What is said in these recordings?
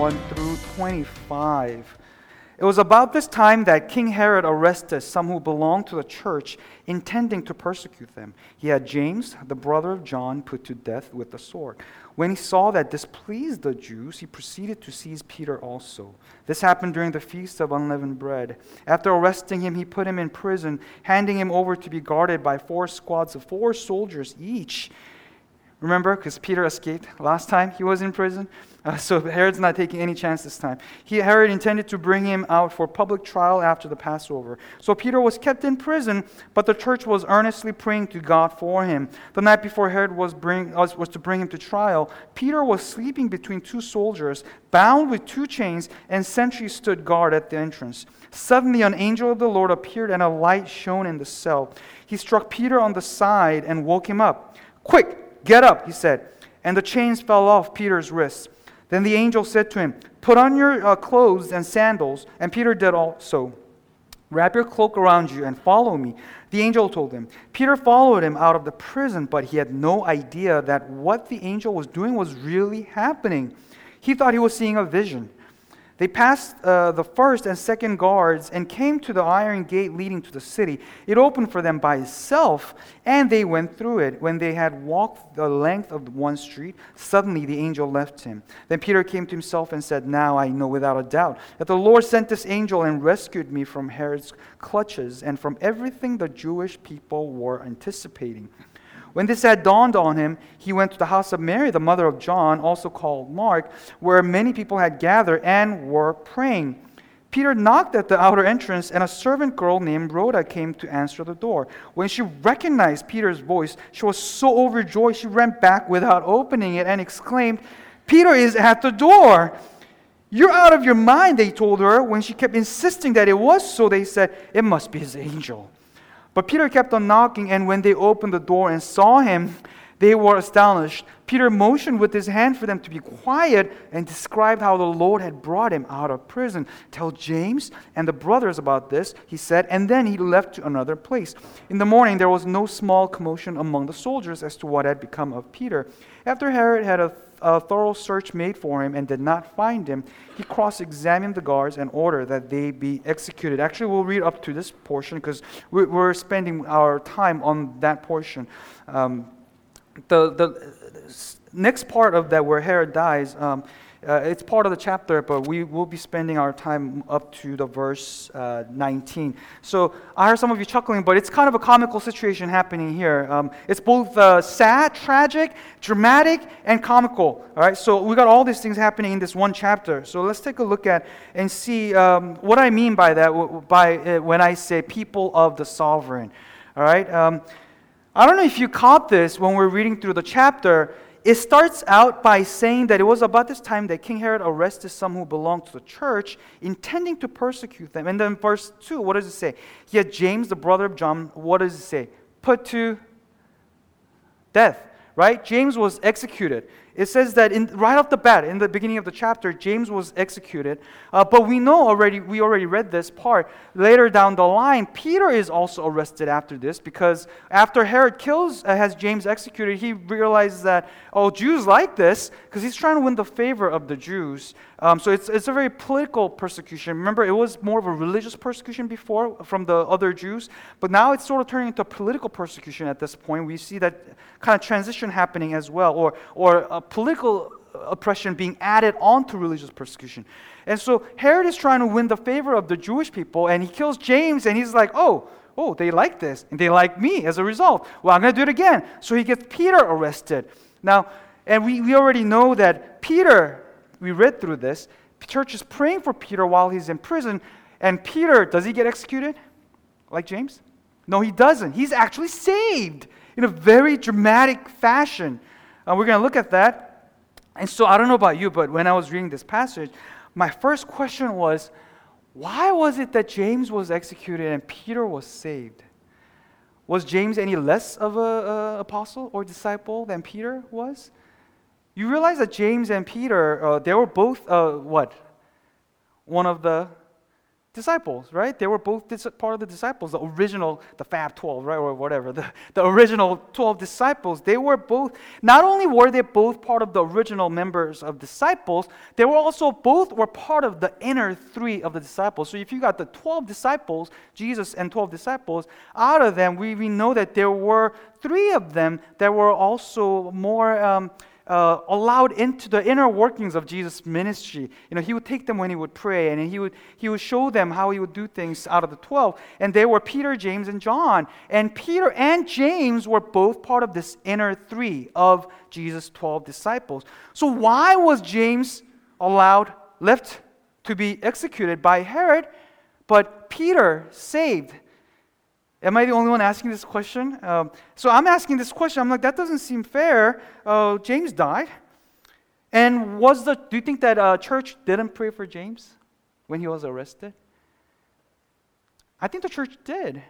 1 through 25. It was about this time that King Herod arrested some who belonged to the church, intending to persecute them. He had James, the brother of John, put to death with the sword. When he saw that this pleased the Jews, he proceeded to seize Peter also. This happened during the feast of unleavened bread. After arresting him, he put him in prison, handing him over to be guarded by four squads of four soldiers each. Remember, because Peter escaped last time he was in prison? Uh, so Herod's not taking any chance this time. He, Herod intended to bring him out for public trial after the Passover. So Peter was kept in prison, but the church was earnestly praying to God for him. The night before Herod was, bring, was, was to bring him to trial, Peter was sleeping between two soldiers, bound with two chains, and sentries stood guard at the entrance. Suddenly, an angel of the Lord appeared, and a light shone in the cell. He struck Peter on the side and woke him up. Quick, get up, he said. And the chains fell off Peter's wrists. Then the angel said to him, Put on your uh, clothes and sandals. And Peter did also. Wrap your cloak around you and follow me. The angel told him. Peter followed him out of the prison, but he had no idea that what the angel was doing was really happening. He thought he was seeing a vision. They passed uh, the first and second guards and came to the iron gate leading to the city. It opened for them by itself, and they went through it. When they had walked the length of one street, suddenly the angel left him. Then Peter came to himself and said, Now I know without a doubt that the Lord sent this angel and rescued me from Herod's clutches and from everything the Jewish people were anticipating. When this had dawned on him, he went to the house of Mary, the mother of John, also called Mark, where many people had gathered and were praying. Peter knocked at the outer entrance, and a servant girl named Rhoda came to answer the door. When she recognized Peter's voice, she was so overjoyed she ran back without opening it and exclaimed, Peter is at the door. You're out of your mind, they told her. When she kept insisting that it was so, they said, It must be his angel. But Peter kept on knocking, and when they opened the door and saw him, they were astonished. Peter motioned with his hand for them to be quiet and described how the Lord had brought him out of prison. Tell James and the brothers about this, he said, and then he left to another place. In the morning, there was no small commotion among the soldiers as to what had become of Peter. After Herod had a a thorough search made for him and did not find him, he cross examined the guards and ordered that they be executed. Actually, we'll read up to this portion because we're spending our time on that portion. Um, the, the next part of that, where Herod dies, um, uh, it's part of the chapter, but we will be spending our time up to the verse uh, 19. So I heard some of you chuckling, but it's kind of a comical situation happening here. Um, it's both uh, sad, tragic, dramatic, and comical. All right, so we got all these things happening in this one chapter. So let's take a look at and see um, what I mean by that. By uh, when I say people of the sovereign. All right. Um, I don't know if you caught this when we're reading through the chapter it starts out by saying that it was about this time that King Herod arrested some who belonged to the church, intending to persecute them. And then verse 2, what does it say? Had James, the brother of John, what does it say? Put to death, right? James was executed. It says that in, right off the bat, in the beginning of the chapter, James was executed. Uh, but we know already, we already read this part. Later down the line, Peter is also arrested after this because after Herod kills, uh, has James executed, he realizes that, oh, Jews like this because he's trying to win the favor of the Jews. Um, so it's, it's a very political persecution. Remember, it was more of a religious persecution before from the other Jews, but now it's sort of turning into political persecution at this point. We see that kind of transition happening as well, or, or a political oppression being added onto religious persecution. And so Herod is trying to win the favor of the Jewish people, and he kills James, and he's like, oh, oh, they like this, and they like me as a result. Well, I'm going to do it again. So he gets Peter arrested. Now, and we, we already know that Peter, we read through this, church is praying for Peter while he's in prison, and Peter, does he get executed like James? No, he doesn't. He's actually saved in a very dramatic fashion. And we're going to look at that. And so I don't know about you, but when I was reading this passage, my first question was why was it that James was executed and Peter was saved? Was James any less of an apostle or disciple than Peter was? You realize that James and Peter, uh, they were both uh, what? One of the disciples, right? They were both dis- part of the disciples, the original, the Fab 12, right, or whatever, the, the original 12 disciples. They were both, not only were they both part of the original members of disciples, they were also both were part of the inner three of the disciples. So if you got the 12 disciples, Jesus and 12 disciples, out of them, we, we know that there were three of them that were also more. Um, uh, allowed into the inner workings of Jesus' ministry. You know, he would take them when he would pray, and he would, he would show them how he would do things out of the 12. And they were Peter, James, and John. And Peter and James were both part of this inner three of Jesus' 12 disciples. So why was James allowed, left to be executed by Herod, but Peter saved? Am I the only one asking this question? Um, so I'm asking this question. I'm like, that doesn't seem fair. Uh, James died. And was the, do you think that uh, church didn't pray for James when he was arrested? I think the church did.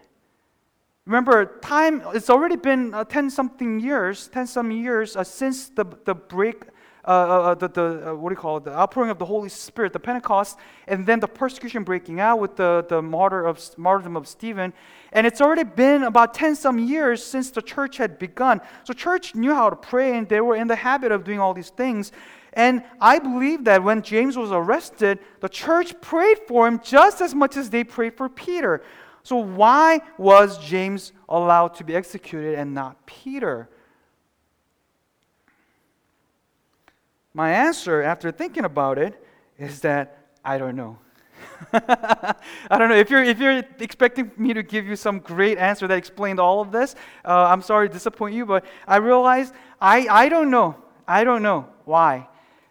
Remember, time, it's already been uh, 10 something years, 10 some years uh, since the, the break uh, uh, uh, the, the uh, what do you call it, the outpouring of the Holy Spirit, the Pentecost, and then the persecution breaking out with the, the martyr of, martyrdom of Stephen. And it's already been about 10 some years since the church had begun. So church knew how to pray and they were in the habit of doing all these things. And I believe that when James was arrested, the church prayed for him just as much as they prayed for Peter. So why was James allowed to be executed and not Peter? My answer, after thinking about it, is that I don't know. I don't know. If you're, if you're expecting me to give you some great answer that explained all of this, uh, I'm sorry to disappoint you, but I realized I, I don't know. I don't know why.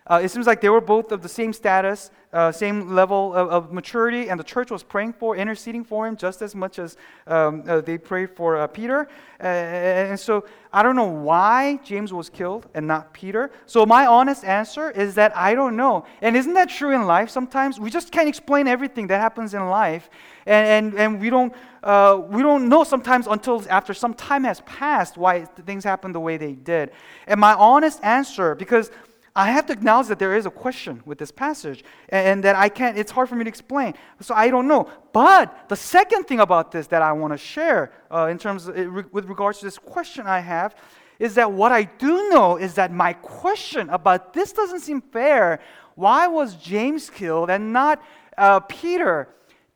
Uh, it seems like they were both of the same status, uh, same level of, of, maturity, and the church was praying for, interceding for him just as much as um, uh, they prayed for uh, Peter. And so I don't know why James was killed and not Peter. So my honest answer is that I don't know. And isn't that true in life sometimes? We just can't explain everything that happens in life. And, and, and we, don't, uh, we don't know sometimes until after some time has passed why things happen the way they did. And my honest answer, because I have to acknowledge that there is a question with this passage and that I can't, it's hard for me to explain. So I don't know. But the second thing about this that I want to share uh, in terms of, with regards to this question I have is that what I do know is that my question about this doesn't seem fair. Why was James killed and not uh, Peter?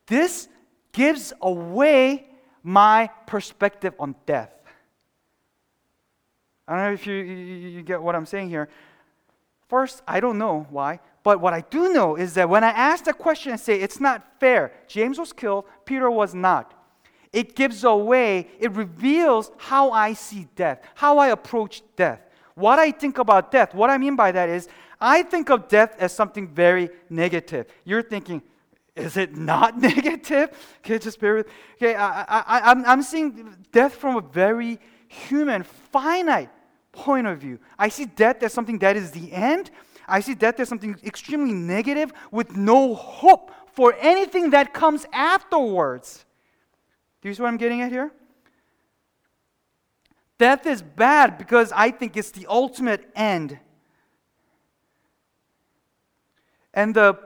This gives away my perspective on death. I don't know if you, you, you get what I'm saying here. First, I don't know why, but what I do know is that when I ask the question and say it's not fair, James was killed, Peter was not. It gives away, it reveals how I see death, how I approach death, what I think about death. What I mean by that is, I think of death as something very negative. You're thinking, is it not negative? Okay, just bear with. Okay, I, I, I'm, I'm seeing death from a very human, finite point of view. I see death as something that is the end. I see death as something extremely negative with no hope for anything that comes afterwards. Do you see what I'm getting at here? Death is bad because I think it's the ultimate end. And the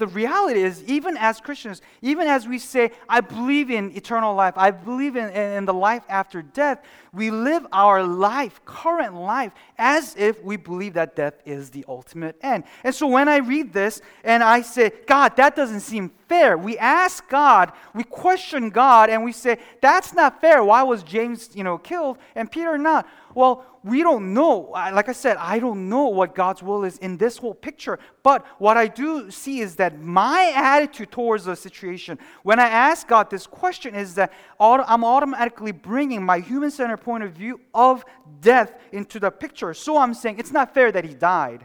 the reality is, even as Christians, even as we say, I believe in eternal life, I believe in, in, the life after death, we live our life, current life, as if we believe that death is the ultimate end. And so when I read this and I say, God, that doesn't seem fair, we ask God, we question God, and we say, that's not fair. Why was James, you know, killed and Peter not? Well, we don't know. Like I said, I don't know what God's will is in this whole picture. But what I do see is that my attitude towards the situation, when I ask God this question, is that I'm automatically bringing my human centered point of view of death into the picture. So I'm saying it's not fair that he died.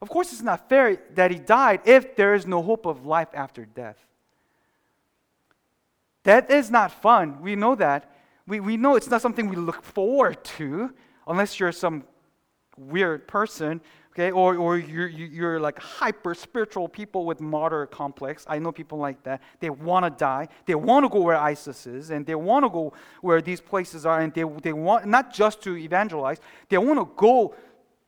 Of course, it's not fair that he died if there is no hope of life after death. Death is not fun. We know that. We, we know it's not something we look forward to unless you're some weird person, okay? Or, or you're, you're like hyper spiritual people with martyr complex. I know people like that. They want to die. They want to go where ISIS is, and they want to go where these places are, and they, they want not just to evangelize, they want to go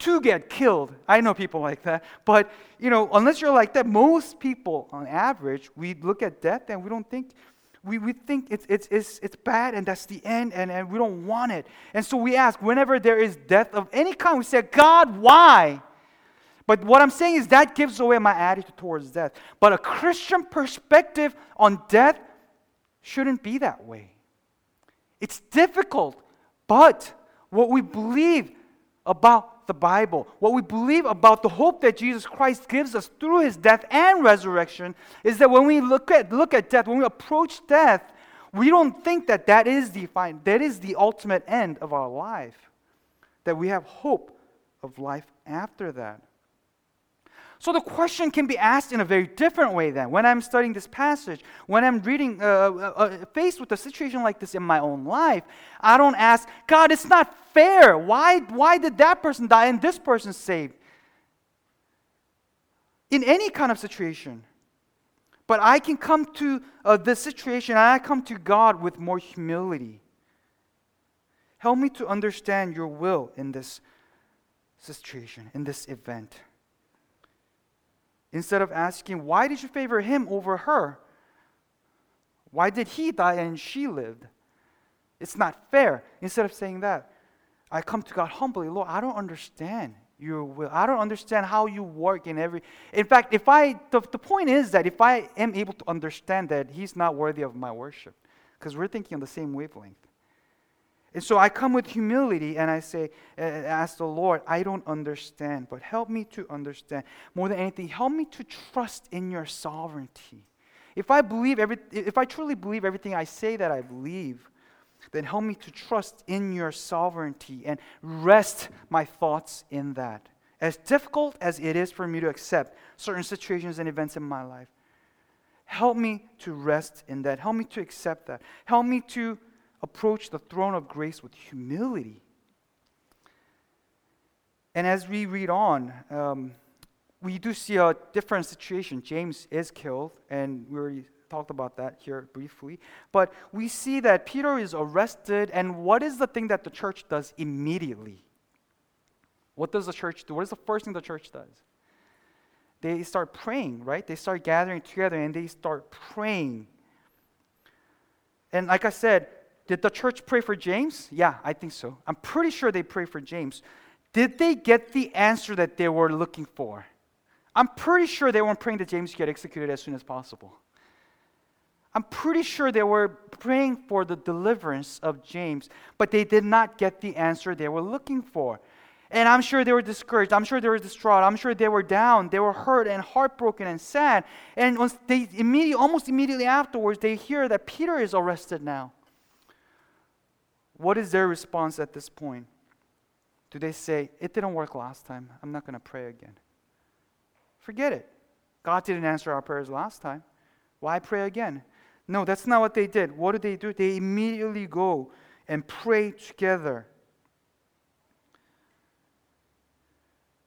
to get killed. I know people like that. But, you know, unless you're like that, most people on average, we look at death and we don't think, we, we think it's, it's, it's, it's bad and that's the end and, and we don't want it. And so we ask, whenever there is death of any kind, we say, God, why? But what I'm saying is that gives away my attitude towards death. But a Christian perspective on death shouldn't be that way. It's difficult, but what we believe about the Bible, what we believe about the hope that Jesus Christ gives us through his death and resurrection is that when we look at, look at death, when we approach death, we don't think that that is the that is the ultimate end of our life. That we have hope of life after that. So the question can be asked in a very different way then. When I'm studying this passage, when I'm reading, uh, uh, uh, faced with a situation like this in my own life, I don't ask, God, it's not fair. Why, why did that person die and this person saved? In any kind of situation. But I can come to uh, this situation and I come to God with more humility. Help me to understand your will in this situation, in this event. Instead of asking, why did you favor him over her? Why did he die and she lived? It's not fair. Instead of saying that, I come to God humbly, Lord, I don't understand your will. I don't understand how you work in every. In fact, if I, the, the point is that if I am able to understand that He's not worthy of my worship, because we're thinking on the same wavelength. And so I come with humility and I say, ask the Lord, I don't understand, but help me to understand. More than anything, help me to trust in your sovereignty. If I believe every, if I truly believe everything I say that I believe, then help me to trust in your sovereignty and rest my thoughts in that. As difficult as it is for me to accept certain situations and events in my life, help me to rest in that. Help me to accept that. Help me to approach the throne of grace with humility. And as we read on, um, we do see a different situation. James is killed, and we already talked about that here briefly. But we see that Peter is arrested, and what is the thing that the church does immediately? What does the church do? What is the first thing the church does? They start praying, right? They start gathering together and they start praying. And like I said, did the church pray for James? Yeah, I think so. I'm pretty sure they prayed for James. Did they get the answer that they were looking for? I'm pretty sure they weren't praying that James get executed as soon as possible. I'm pretty sure they were praying for the deliverance of James, but they did not get the answer they were looking for. And I'm sure they were discouraged. I'm sure they were distraught. I'm sure they were down. They were hurt and heartbroken and sad. And they immediately, almost immediately afterwards, they hear that Peter is arrested now. What is their response at this point? Do they say, It didn't work last time. I'm not going to pray again? Forget it. God didn't answer our prayers last time. Why pray again? No, that's not what they did. What did they do? They immediately go and pray together.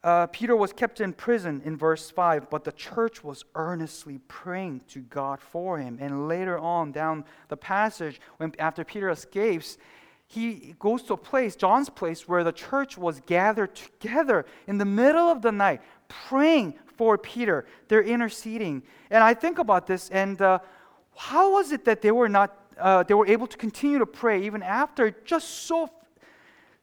Uh, Peter was kept in prison in verse 5, but the church was earnestly praying to God for him. And later on, down the passage, when after Peter escapes, he goes to a place, John's place, where the church was gathered together in the middle of the night, praying for Peter. They're interceding. And I think about this, and uh, how was it that they were not, uh, they were able to continue to pray even after just so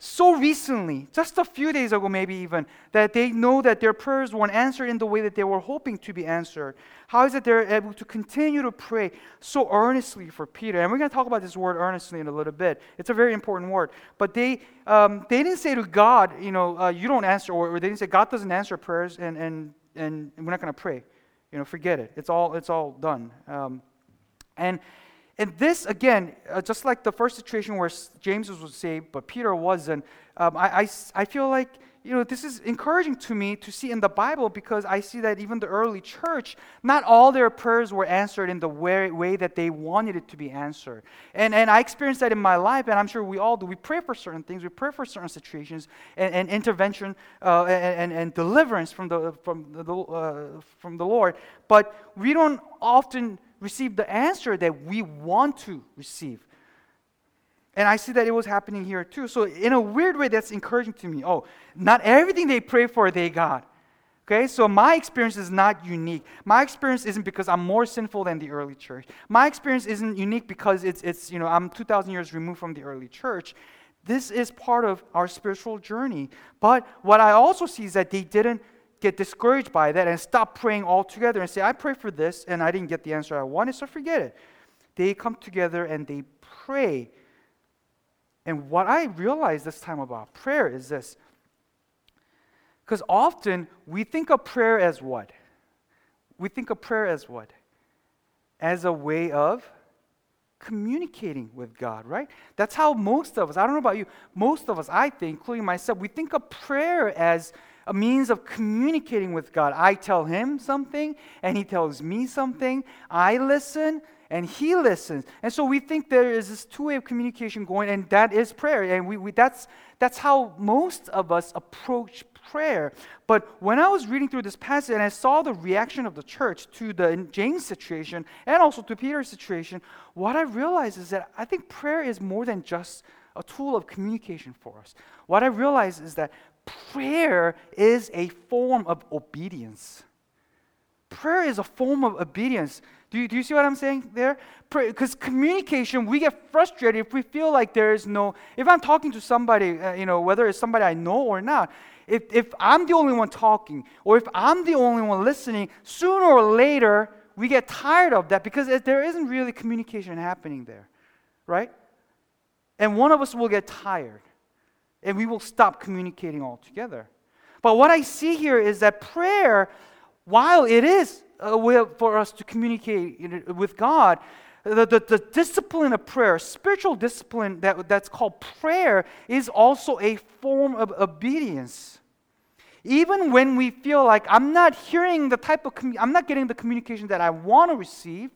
so recently, just a few days ago, maybe even, that they know that their prayers weren't answered in the way that they were hoping to be answered. How is it they're able to continue to pray so earnestly for Peter? And we're going to talk about this word earnestly in a little bit. It's a very important word. But they, um, they didn't say to God, you know, uh, you don't answer, or, or, they didn't say, God doesn't answer prayers and, and, and we're not going to pray. You know, forget it. It's all, it's all done. Um, and and this, again, uh, just like the first situation where James was saved, but Peter wasn't, um, I, I, I feel like, you know, this is encouraging to me to see in the Bible because I see that even the early church, not all their prayers were answered in the way, way that they wanted it to be answered. And, and I experienced that in my life, and I'm sure we all do. We pray for certain things, we pray for certain situations, and, and intervention uh, and, and, and, deliverance from the, from, the, uh, from the Lord, but we don't often receive the answer that we want to receive. And I see that it was happening here too. So, in a weird way, that's encouraging to me. Oh, not everything they pray for, they got. Okay, so my experience is not unique. My experience isn't because I'm more sinful than the early church. My experience isn't unique because it's, it's you know, I'm 2,000 years removed from the early church. This is part of our spiritual journey. But what I also see is that they didn't get discouraged by that and stop praying altogether and say, I pray for this and I didn't get the answer I wanted, so forget it. They come together and they pray. And what I realized this time about prayer is this because often we think of prayer as what? We think of prayer as what? As a way of communicating with God, right? That's how most of us, I don't know about you, most of us, I think, including myself, we think of prayer as a means of communicating with God. I tell him something, and he tells me something. I listen, and he listens. And so we think there is this two way of communication going, and that is prayer. And we, we, that's, that's how most of us approach prayer. But when I was reading through this passage and I saw the reaction of the church to the James situation and also to Peter's situation, what I realized is that I think prayer is more than just a tool of communication for us. What I realized is that prayer is a form of obedience. Prayer is a form of obedience. Do you, do you see what I'm saying there? Because communication, we get frustrated if we feel like there is no. If I'm talking to somebody, uh, you know, whether it's somebody I know or not, if, if I'm the only one talking or if I'm the only one listening, sooner or later we get tired of that because there isn't really communication happening there, right? And one of us will get tired and we will stop communicating altogether. But what I see here is that prayer, while it is a way for us to communicate with God, the, the, the, discipline of prayer, spiritual discipline that, that's called prayer, is also a form of obedience. Even when we feel like I'm not hearing the type of, I'm not getting the communication that I want to receive,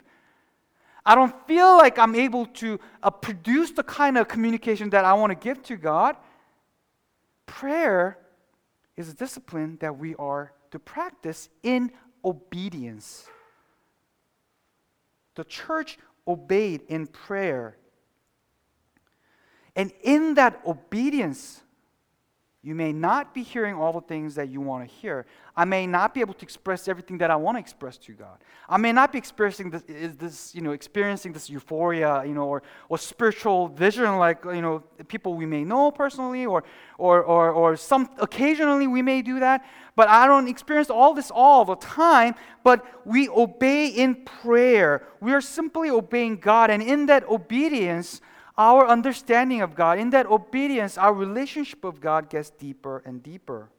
I don't feel like I'm able to uh, produce the kind of communication that I want to give to God. Prayer is a discipline that we are to practice in obedience. The church obeyed in prayer. And in that obedience, you may not be hearing all the things that you want to hear. I may not be able to express everything that I want to express to God. I may not be experiencing this, this you know, experiencing this euphoria, you know, or, or spiritual vision like, you know, people we may know personally, or, or, or, or some occasionally we may do that. But I don't experience all this all the time. But we obey in prayer. We are simply obeying God, and in that obedience, our understanding of God, in that obedience, our relationship with God gets deeper and deeper.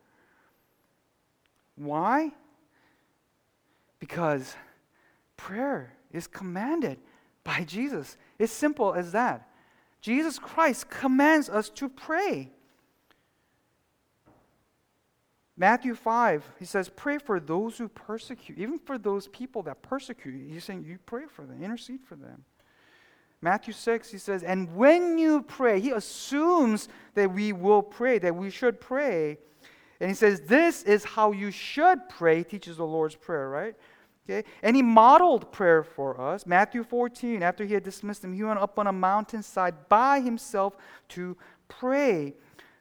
Why? Because prayer is commanded by Jesus. It's simple as that. Jesus Christ commands us to pray. Matthew 5, he says, Pray for those who persecute, even for those people that persecute you. He's saying, You pray for them, intercede for them. Matthew 6, he says, and when you pray, he assumes that we will pray, that we should pray. And he says, this is how you should pray, he teaches the Lord's Prayer, right? Okay? And he modeled prayer for us. Matthew 14, after he had dismissed them, he went up on a mountainside by himself to pray.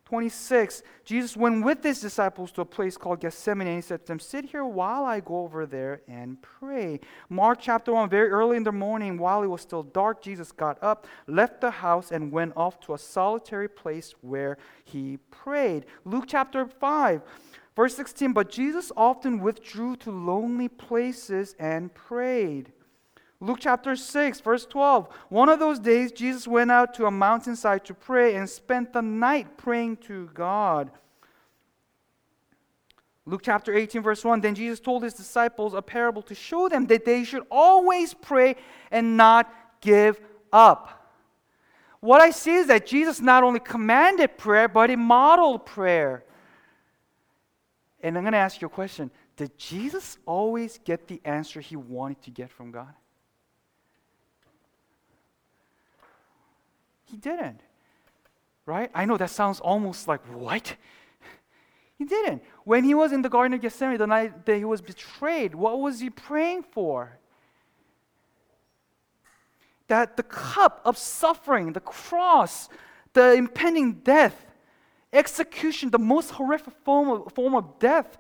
26, Jesus went with his disciples to a place called Gethsemane, and he said to them, Sit here while I go over there and pray. Mark chapter 1, very early in the morning, while it was still dark, Jesus got up, left the house, and went off to a solitary place where he prayed. Luke chapter 5, verse 16, But Jesus often withdrew to lonely places and prayed. Luke chapter 6, verse 12. One of those days, Jesus went out to a mountainside to pray and spent the night praying to God. Luke chapter 18, verse 1. Then Jesus told his disciples a parable to show them that they should always pray and not give up. What I see is that Jesus not only commanded prayer, but he modeled prayer. And I'm going to ask you a question Did Jesus always get the answer he wanted to get from God? He didn't. Right? I know that sounds almost like, what? He didn't. When he was in the Garden of Gethsemane, the night that he was betrayed, what was he praying for? that the cup of suffering, the cross, the impending death, execution, the most horrific form of, form of death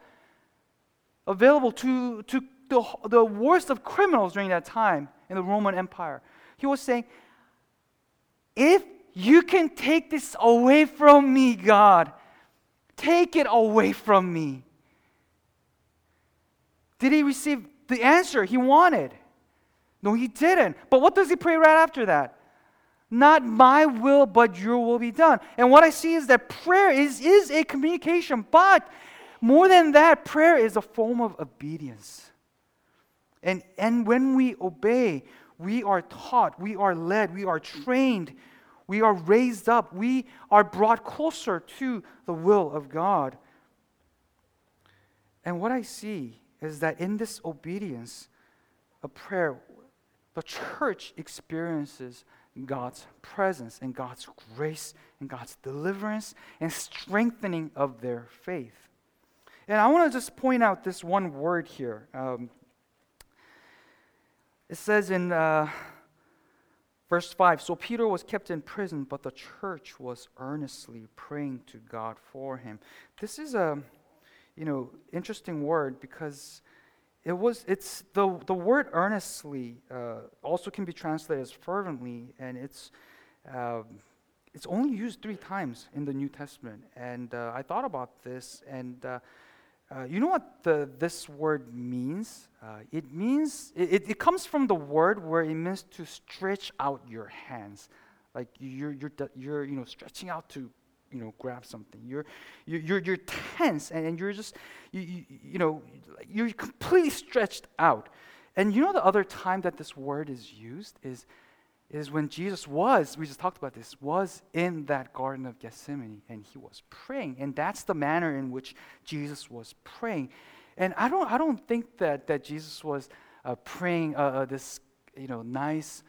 available to, to the, the worst of criminals during that time in the Roman Empire. He was saying, if you can take this away from me, God, take it away from me. Did he receive the answer he wanted? No, he didn't. But what does he pray right after that? Not my will, but your will be done. And what I see is that prayer is, is a communication, but more than that, prayer is a form of obedience. And, and when we obey, we are taught, we are led, we are trained, we are raised up, we are brought closer to the will of God. And what I see is that in this obedience of prayer, the church experiences God's presence and God's grace and God's deliverance and strengthening of their faith. And I want to just point out this one word here. Um, it says in uh, verse 5 So Peter was kept in prison, but the church was earnestly praying to God for him. This is a you know interesting word because it was it's the the word earnestly uh, also can be translated as fervently and it's um, it's only used three times in the New Testament and uh, I thought about this and uh, you know what the, this word means? Uh, it means it, it comes from the word where it means to stretch out your hands, like you're you're you're you know stretching out to you know grab something. You're you're you're, tense and, you're just you, you, you know you're completely stretched out. And you know the other time that this word is used is is when Jesus was, we just talked about this, was in that Garden of Gethsemane and he was praying. And that's the manner in which Jesus was praying. And I don't, I don't think that, that Jesus was uh, praying uh, uh, this, you know, nice,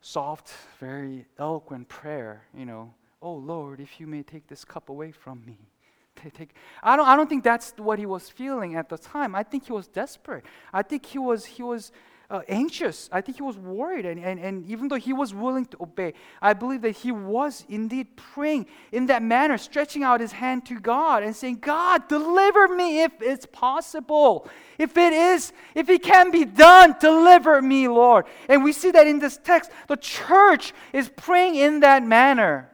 soft, very eloquent prayer, you know, Oh Lord, if you may take this cup away from me. Take, I, don't, I don't think that's what he was feeling at the time. I think he was desperate. I think he was, he was uh, anxious. I think he was worried. And, and, and even though he was willing to obey, I believe that he was indeed praying in that manner, stretching out his hand to God and saying, God, deliver me if it's possible. If it is, if it can be done, deliver me, Lord. And we see that in this text, the church is praying in that manner.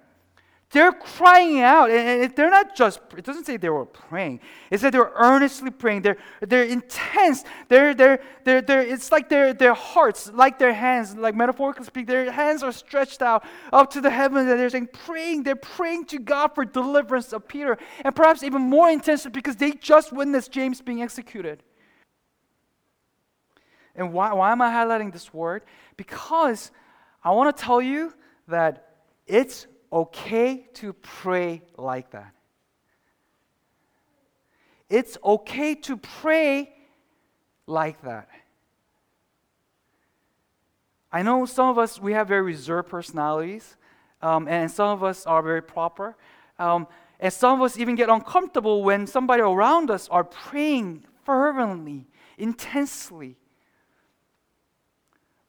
They're crying out. And they're not just, it doesn't say they were praying. It said they're earnestly praying. They're, they're intense. They're, they're, they're, they're, it's like their, their hearts, like their hands, like metaphorically speaking, their hands are stretched out up to the heavens and they're saying, praying. They're praying to God for deliverance of Peter. And perhaps even more intense because they just witnessed James being executed. And why, why am I highlighting this word? Because I want to tell you that it's okay to pray like that. It's okay to pray like that. I know some of us, we have very reserved personalities, um, and some of us are very proper. Um, and some of us even get uncomfortable when somebody around us are praying fervently, intensely.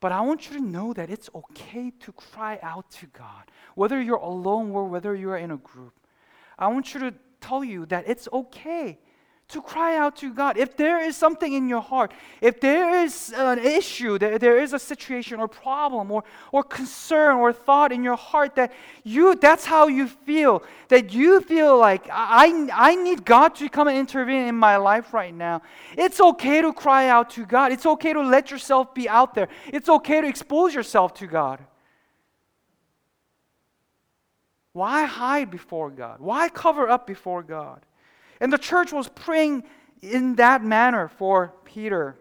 But I want you to know that it's okay to cry out to God, whether you're alone or whether you're in a group. I want you to tell you that it's okay to cry out to God. If there is something in your heart, if there is an issue, that there is a situation or problem or, or concern or thought in your heart that you that's how you feel, that you feel like I, I need God to come and intervene in my life right now. It's okay to cry out to God. It's okay to let yourself be out there. It's okay to expose yourself to God. Why hide before God? Why cover up before God? And the church was praying in that manner for Peter.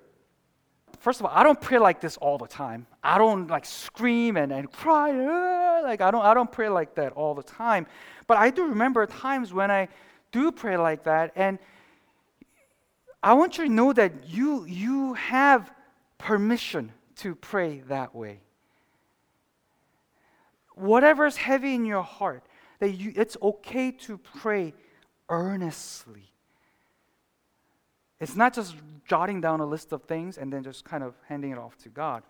First of all, I don't pray like this all the time. I don't like scream and, and cry. Like I don't I don't pray like that all the time. But I do remember times when I do pray like that. And I want you to know that you you have permission to pray that way. Whatever's heavy in your heart, that you, it's okay to pray earnestly. It's not just jotting down a list of things and then just kind of handing it off to God.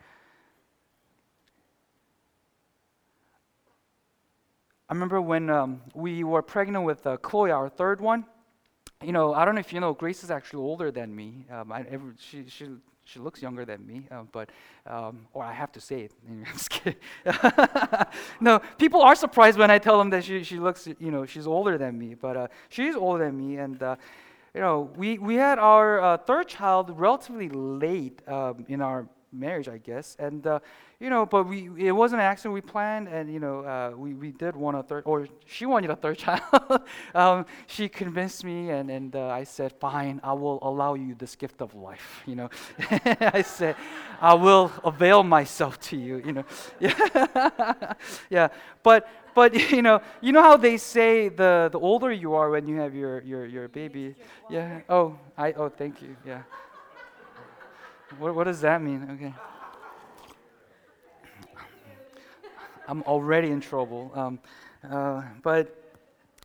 I remember when um, we were pregnant with uh, Chloe, our third one. You know, I don't know if you know, Grace is actually older than me. Um, I, every, she, she she looks younger than me, uh, but, um, or I have to say it. I'm just kidding. no, people are surprised when I tell them that she, she looks, you know, she's older than me, but uh, she's older than me. And, uh, you know, we, we had our uh, third child relatively late um, in our marriage, I guess. And uh, you know, but we it wasn't an accident. We planned, and you know, uh, we we did want a third, or she wanted a third child. um, she convinced me, and and uh, I said, fine, I will allow you this gift of life. You know, I said, I will avail myself to you. You know, yeah, yeah. But but you know, you know how they say the the older you are when you have your your your baby. Yeah. Oh, I oh, thank you. Yeah. What, what does that mean? Okay. I'm already in trouble. Um, uh, but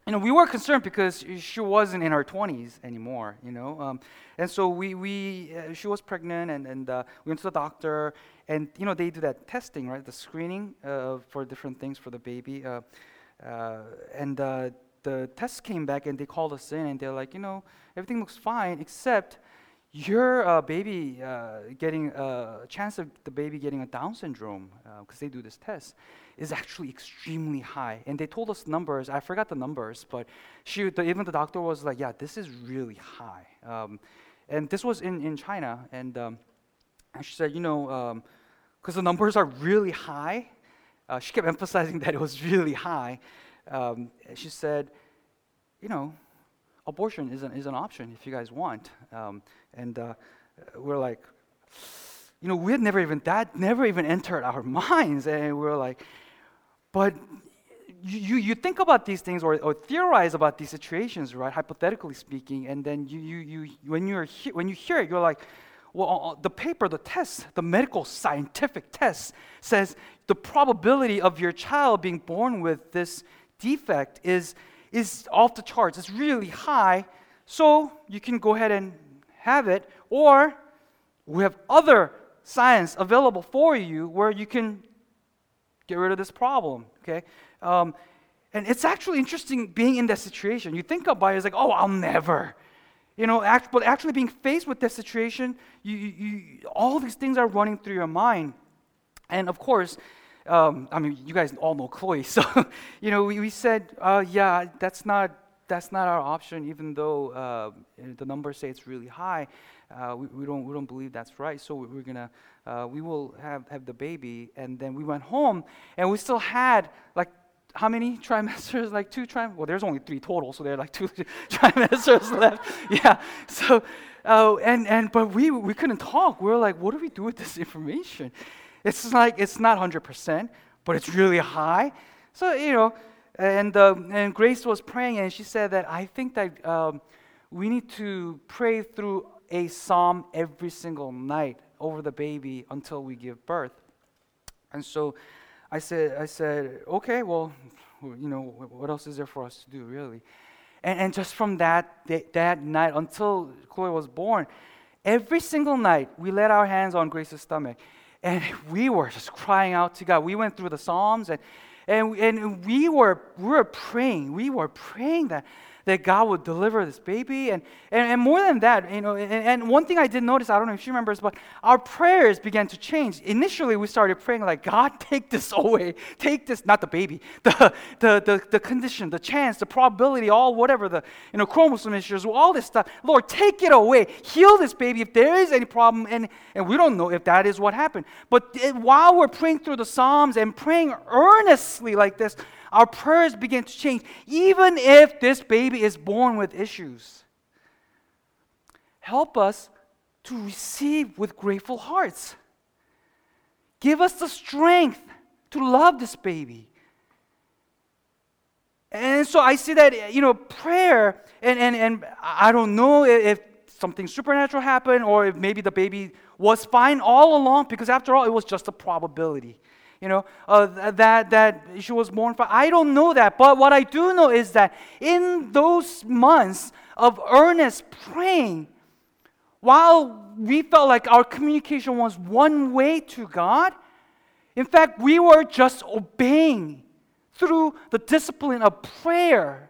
you know, we were concerned because she wasn't in her 20s anymore, you know. Um, and so we, we uh, she was pregnant, and, and uh, we went to the doctor, and you know they do that testing, right? The screening uh, for different things for the baby, uh, uh, and the test came back, and they called us in, and they're like, you know, everything looks fine except your uh, baby uh, getting uh, a chance of the baby getting a Down syndrome because uh, they do this test is actually extremely high. And they told us numbers. I forgot the numbers, but she, the, even the doctor was like, "Yeah, this is really high." Um, and this was in in China, and, um, and she said, you know, because um, the numbers are really high. Uh, she kept emphasizing that it was really high. Um, she said, you know, abortion is an, is an option if you guys want. Um, and uh, we're like, you know, we had never even, that never even entered our minds. And we we're like, but you, you think about these things or, or theorize about these situations, right, hypothetically speaking, and then you, you, you, when, you're he- when you hear it, you're like, well, uh, uh, the paper, the test, the medical scientific test says the probability of your child being born with this defect is, is off the charts. It's really high. So you can go ahead and have it, or we have other science available for you where you can get rid of this problem. Okay, um, and it's actually interesting being in that situation. You think about it, it's like, oh, I'll never. You know, act, but actually being faced with that situation, you, you, you, all these things are running through your mind. And of course, um, I mean, you guys all know Chloe, so you know, we, we said, uh, yeah, that's not that's not our option, even though uh, the numbers say it's really high. Uh, we, we, don't, we don't believe that's right. So we, are gonna, uh, we will have, have the baby. And then we went home, and we still had like how many trimesters? Like two trimesters? Well, there's only three total, so there are like two trimesters left. Yeah. So, uh, and and but we we couldn't talk. We were like, what do we do with this information? It's like it's not hundred percent, but it's really high. So you know, and, uh, and Grace was praying, and she said that I think that um, we need to pray through a psalm every single night over the baby until we give birth. And so I said, I said, okay, well, you know, what else is there for us to do, really? And, and just from that, that night until Chloe was born, every single night we laid our hands on Grace's stomach. And we were just crying out to God. We went through the Psalms and and, and we, were, we were praying. We were praying that that God would deliver this baby. And, and, and more than that, you know, and, and, one thing I did notice, I don't know if she remembers, but our prayers began to change. Initially, we started praying like, God, take this away. Take this, not the baby, the, the, the, the condition, the chance, the probability, all whatever, the you know, chromosome issues, all this stuff. Lord, take it away. Heal this baby if there is any problem. And, and we don't know if that is what happened. But it, while we're praying through the Psalms and praying earnestly like this, our prayers begin to change, even if this baby is born with issues. Help us to receive with grateful hearts. Give us the strength to love this baby. And so I see that, you know, prayer, and, and, and I don't know if something supernatural happened or if maybe the baby was fine all along, because after all, it was just a probability you know, uh, that, that she was born for. I don't know that. But what I do know is that in those months of earnest praying, while we felt like our communication was one way to God, in fact, we were just obeying through the discipline of prayer.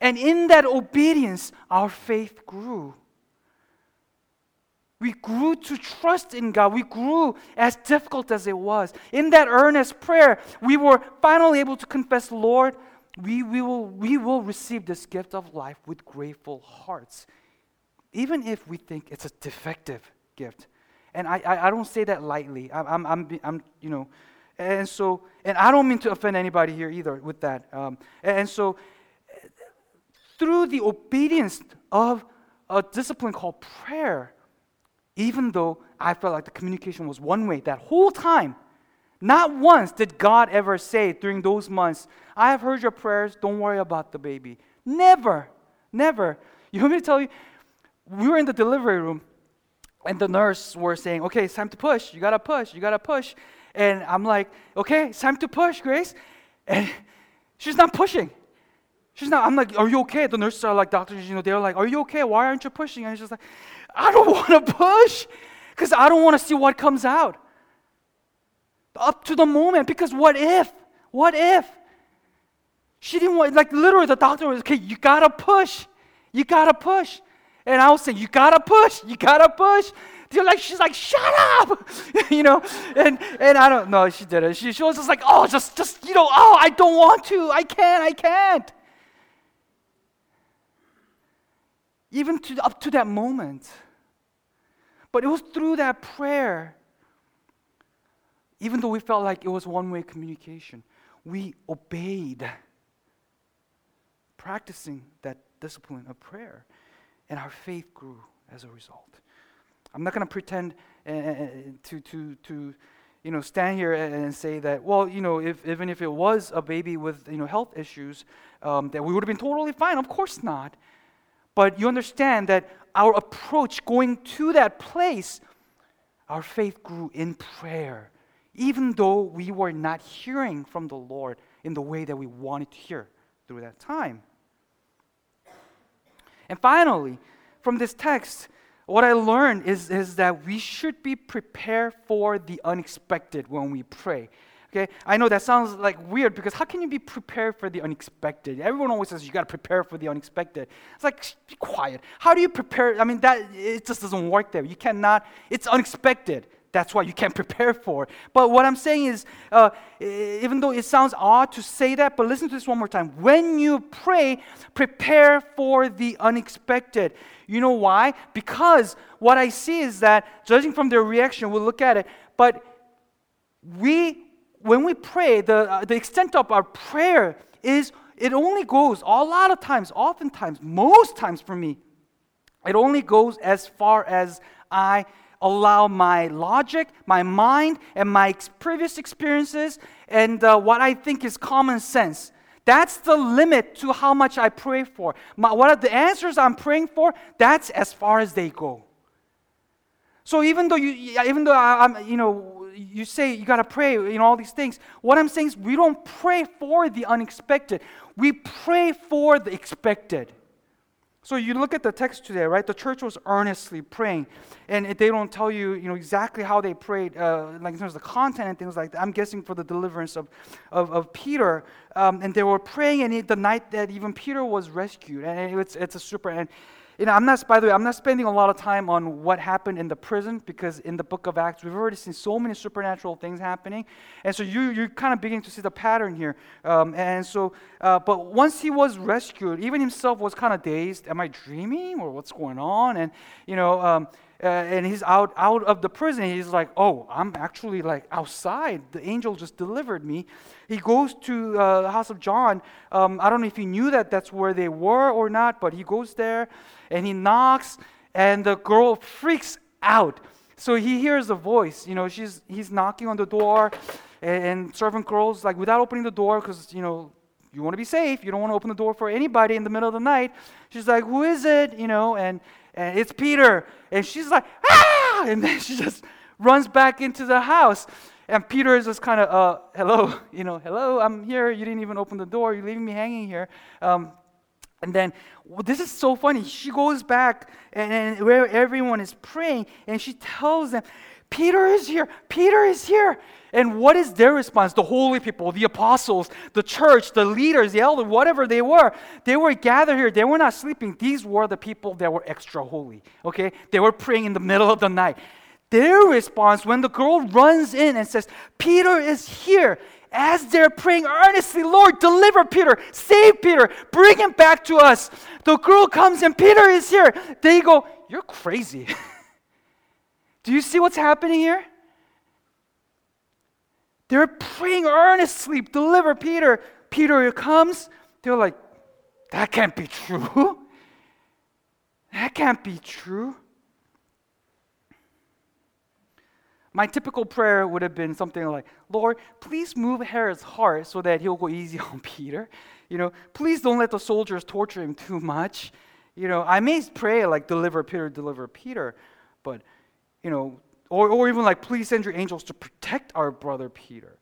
And in that obedience, our faith grew. We grew to trust in God. We grew as difficult as it was. In that earnest prayer, we were finally able to confess, Lord, we, we, will, we will receive this gift of life with grateful hearts, even if we think it's a defective gift. And I, I, I don't say that lightly. I'm, I'm, I'm, I'm, you know, and so, and I don't mean to offend anybody here either with that. Um, and so, through the obedience of a discipline called prayer, even though I felt like the communication was one way that whole time, not once did God ever say during those months, I have heard your prayers, don't worry about the baby. Never, never. You want me to tell you? We were in the delivery room, and the nurse were saying, okay, it's time to push. You gotta push, you gotta push. And I'm like, okay, it's time to push, Grace. And she's not pushing. She's not, I'm like, are you okay? The nurses are like, doctors, you know, they're like, are you okay? Why aren't you pushing? And she's like, I don't want to push because I don't want to see what comes out. Up to the moment, because what if? What if? She didn't want, like, literally, the doctor was, okay, you gotta push. You gotta push. And I was saying, you gotta push. You gotta push. They're like, she's like, shut up, you know. And and I don't know, she didn't. She, she was just like, oh, just just you know, oh, I don't want to. I can't. I can't. Even to, up to that moment. But it was through that prayer, even though we felt like it was one way communication, we obeyed, practicing that discipline of prayer, and our faith grew as a result. I'm not going to pretend uh, to, to, to you know, stand here and say that, well, you know, if, even if it was a baby with, you know, health issues, um, that we would have been totally fine. Of course not. But you understand that our approach going to that place, our faith grew in prayer, even though we were not hearing from the Lord in the way that we wanted to hear through that time. And finally, from this text, what I learned is, is that we should be prepared for the unexpected when we pray. Okay, I know that sounds like weird because how can you be prepared for the unexpected? Everyone always says you got to prepare for the unexpected. It's like be quiet. How do you prepare? I mean, that it just doesn't work there. You cannot. It's unexpected. That's why you can't prepare for. It. But what I'm saying is, uh, even though it sounds odd to say that, but listen to this one more time. When you pray, prepare for the unexpected. You know why? Because what I see is that, judging from their reaction, we'll look at it. But we when we pray, the, uh, the extent of our prayer is it only goes a lot of times, oftentimes, most times for me, it only goes as far as I allow my logic, my mind, and my ex- previous experiences and uh, what I think is common sense. That's the limit to how much I pray for. My, what are the answers I'm praying for? That's as far as they go. So even though you, even though I, am you know, you say you gotta pray, you know, all these things. What I'm saying is we don't pray for the unexpected. We pray for the expected. So you look at the text today, right? The church was earnestly praying, and they don't tell you, you know, exactly how they prayed, uh, like in terms of the content and things like that. I'm guessing for the deliverance of, of, of Peter, um, and they were praying, and it, the night that even Peter was rescued, and it's it's a super and you know, I'm not, by the way, I'm not spending a lot of time on what happened in the prison because in the book of Acts, we've already seen so many supernatural things happening. And so you, you're kind of beginning to see the pattern here. Um, and so, uh, but once he was rescued, even himself was kind of dazed. Am I dreaming or what's going on? And, you know, um, uh, and he's out, out of the prison. He's like, oh, I'm actually like outside. The angel just delivered me. He goes to uh, the house of John. Um, I don't know if he knew that that's where they were or not, but he goes there and he knocks, and the girl freaks out. So he hears a voice. You know, she's he's knocking on the door, and, and servant girls like without opening the door because you know you want to be safe. You don't want to open the door for anybody in the middle of the night. She's like, "Who is it?" You know, and and it's Peter. And she's like, ah! And then she just runs back into the house. And Peter is just kind of, uh, hello, you know, hello, I'm here. You didn't even open the door. You're leaving me hanging here. Um, And then well, this is so funny. She goes back and, and where everyone is praying, and she tells them, Peter is here. Peter is here. And what is their response? The holy people, the apostles, the church, the leaders, the elders, whatever they were, they were gathered here. They were not sleeping. These were the people that were extra holy. Okay? They were praying in the middle of the night. Their response when the girl runs in and says, Peter is here, as they're praying earnestly, Lord, deliver Peter, save Peter, bring him back to us. The girl comes and Peter is here. They go, You're crazy. Do you see what's happening here? They're praying earnestly, deliver Peter. Peter comes. They're like, That can't be true. That can't be true. My typical prayer would have been something like, Lord, please move Herod's heart so that he'll go easy on Peter. You know, please don't let the soldiers torture him too much. You know, I may pray like, deliver Peter, deliver Peter, but, you know, or, or even like, please send your angels to protect our brother Peter.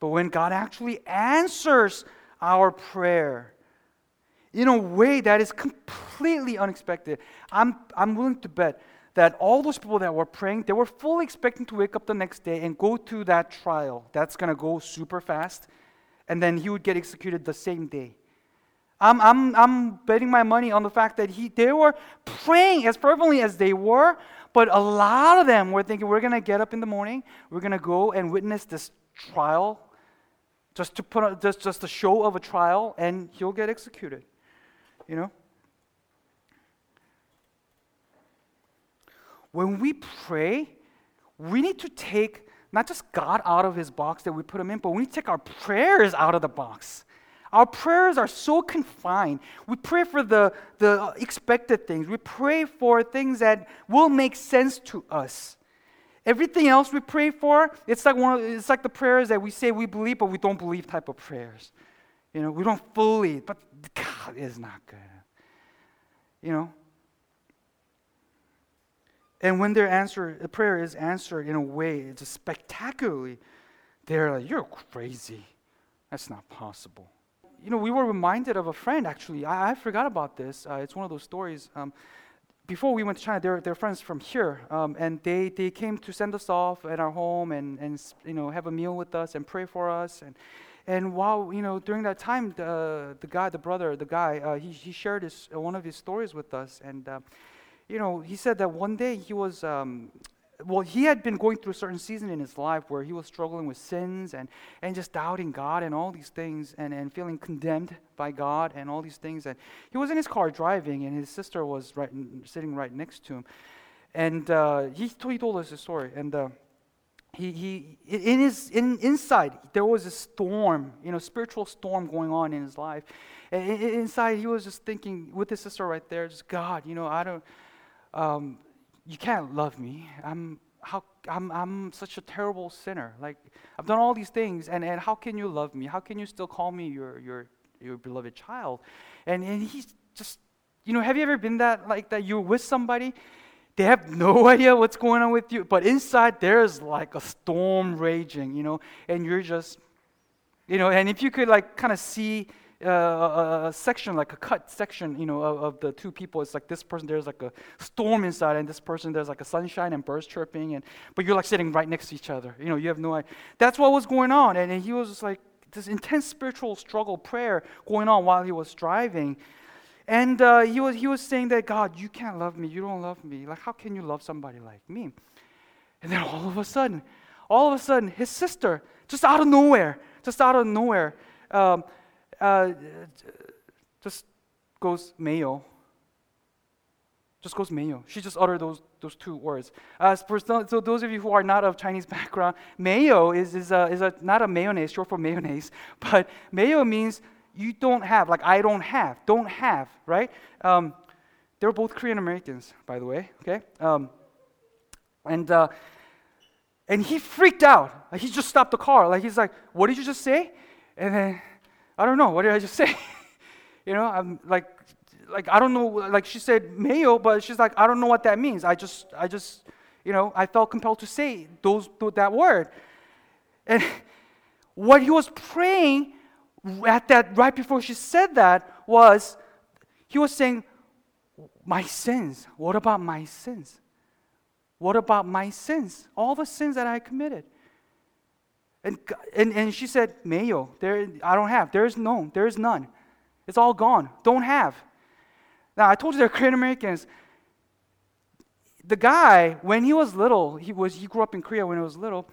But when God actually answers our prayer in a way that is completely unexpected, I'm, I'm willing to bet that all those people that were praying, they were fully expecting to wake up the next day and go to that trial. That's going to go super fast. And then he would get executed the same day. I'm, I'm, I'm betting my money on the fact that he, they were praying as fervently as they were, but a lot of them were thinking, we're going to get up in the morning, we're going to go and witness this trial, just to put on, just, just a show of a trial, and he'll get executed. You know? when we pray, we need to take not just God out of his box that we put him in, but we need to take our prayers out of the box. Our prayers are so confined. We pray for the, the expected things. We pray for things that will make sense to us. Everything else we pray for, it's like one of, it's like the prayers that we say we believe, but we don't believe type of prayers. You know, we don't fully, but God is not good. You know, and when their answer, the prayer is answered in a way, it's spectacularly, they're like, You're crazy. That's not possible. You know, we were reminded of a friend actually. I, I forgot about this. Uh, it's one of those stories. Um, before we went to China, they're, they're friends from here, um, and they, they came to send us off at our home and, and you know have a meal with us and pray for us. And, and while you know during that time, the, the guy, the brother, the guy, uh, he, he shared his, one of his stories with us, and uh, you know, he said that one day he was, um, well, he had been going through a certain season in his life where he was struggling with sins and, and just doubting God and all these things and, and feeling condemned by God and all these things. And he was in his car driving, and his sister was right, sitting right next to him. And uh, he, he told us a story. And uh, he, he in his in, inside there was a storm you know spiritual storm going on in his life and inside he was just thinking with his sister right there just god you know i don't um, you can't love me. I'm, how, I'm, I'm such a terrible sinner. Like, I've done all these things, and, and how can you love me? How can you still call me your, your, your beloved child? And, and he's just, you know, have you ever been that, like that? You're with somebody, they have no idea what's going on with you, but inside there's like a storm raging, you know, and you're just, you know, and if you could like kind of see, uh, a, section, like a cut section, you know, of, of, the two people. It's like this person, there's like a storm inside, and this person, there's like a sunshine and birds chirping, and but you're like sitting right next to each other. You know, you have no idea. That's what was going on, and, and he was like this intense spiritual struggle, prayer going on while he was driving. And uh, he, was, he was saying that, God, you can't love me. You don't love me. Like, how can you love somebody like me? And then all of a sudden, all of a sudden, his sister, just out of nowhere, just out of nowhere, um, uh, just goes mayo. Just goes mayo. She just uttered those, those two words. Uh, for so those of you who are not of Chinese background, mayo is, is, a, is a, not a mayonnaise, short for mayonnaise, but mayo means you don't have, like I don't have, don't have, right? Um, they're both Korean Americans, by the way, okay? Um, and, uh, and he freaked out. He just stopped the car. Like he's like, what did you just say? And then I don't know. What did I just say? you know, I'm like, like I don't know. Like she said mayo, but she's like, I don't know what that means. I just, I just, you know, I felt compelled to say those that word. And what he was praying at that, right before she said that, was he was saying, My sins. What about my sins? What about my sins? All the sins that I committed. And, and, and she said, Mayo, there, I don't have. There is no, there is none. It's all gone. Don't have. Now, I told you they're Korean Americans. The guy, when he was little, he, was, he grew up in Korea when he was little.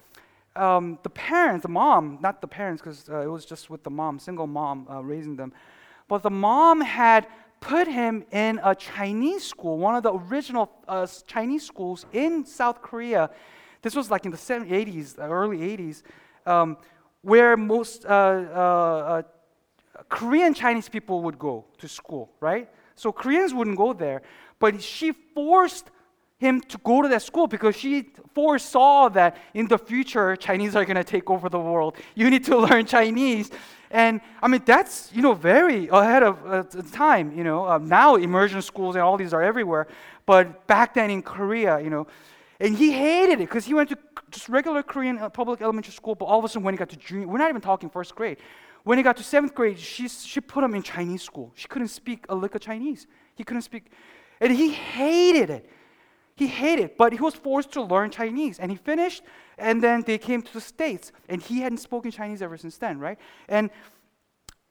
Um, the parents, the mom, not the parents, because uh, it was just with the mom, single mom uh, raising them. But the mom had put him in a Chinese school, one of the original uh, Chinese schools in South Korea. This was like in the 80s, early 80s, um, where most uh, uh, uh, Korean Chinese people would go to school, right? So Koreans wouldn't go there. But she forced him to go to that school because she foresaw that in the future Chinese are going to take over the world. You need to learn Chinese. And I mean, that's, you know, very ahead of uh, time, you know. Um, now immersion schools and all these are everywhere. But back then in Korea, you know, and he hated it because he went to just regular Korean uh, public elementary school, but all of a sudden when he got to junior, we're not even talking first grade. When he got to seventh grade, she, she put him in Chinese school. She couldn't speak a lick of Chinese. He couldn't speak. And he hated it. He hated, it, but he was forced to learn Chinese. And he finished, and then they came to the States. And he hadn't spoken Chinese ever since then, right? And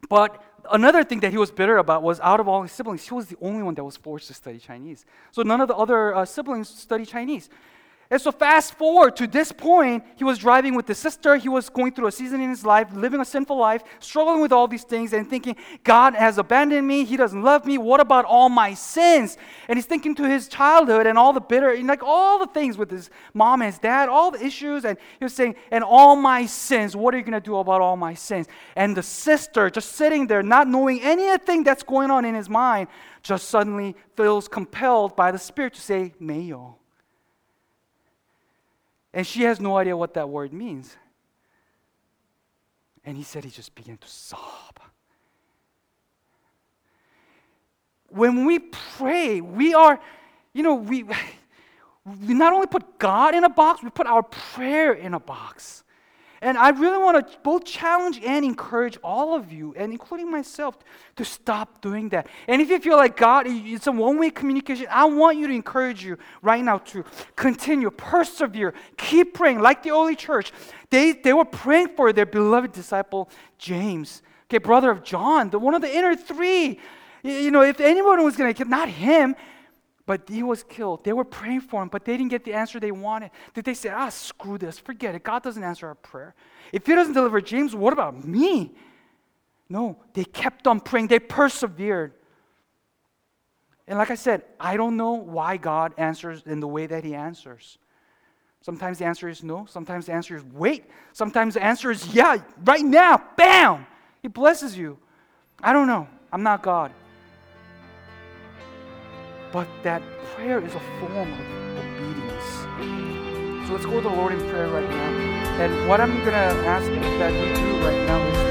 but another thing that he was bitter about was out of all his siblings, he was the only one that was forced to study Chinese. So none of the other uh, siblings studied Chinese. And so, fast forward to this point, he was driving with his sister. He was going through a season in his life, living a sinful life, struggling with all these things, and thinking, God has abandoned me. He doesn't love me. What about all my sins? And he's thinking to his childhood and all the bitter, and like all the things with his mom and his dad, all the issues. And he was saying, and all my sins, what are you going to do about all my sins? And the sister, just sitting there, not knowing anything that's going on in his mind, just suddenly feels compelled by the Spirit to say, Mayo. And she has no idea what that word means. And he said he just began to sob. When we pray, we are, you know, we, we not only put God in a box, we put our prayer in a box. And I really want to both challenge and encourage all of you, and including myself, to stop doing that. And if you feel like God, it's a one way communication, I want you to encourage you right now to continue, persevere, keep praying. Like the early church, they, they were praying for their beloved disciple, James, okay, brother of John, the one of the inner three. You know, if anyone was going to, not him, but he was killed. They were praying for him, but they didn't get the answer they wanted. Did they say, ah, screw this, forget it. God doesn't answer our prayer. If he doesn't deliver James, what about me? No, they kept on praying, they persevered. And like I said, I don't know why God answers in the way that he answers. Sometimes the answer is no, sometimes the answer is wait, sometimes the answer is yeah, right now, bam! He blesses you. I don't know. I'm not God. But that prayer is a form of obedience. So let's go to the Lord in prayer right now. And what I'm going to ask that we do right now is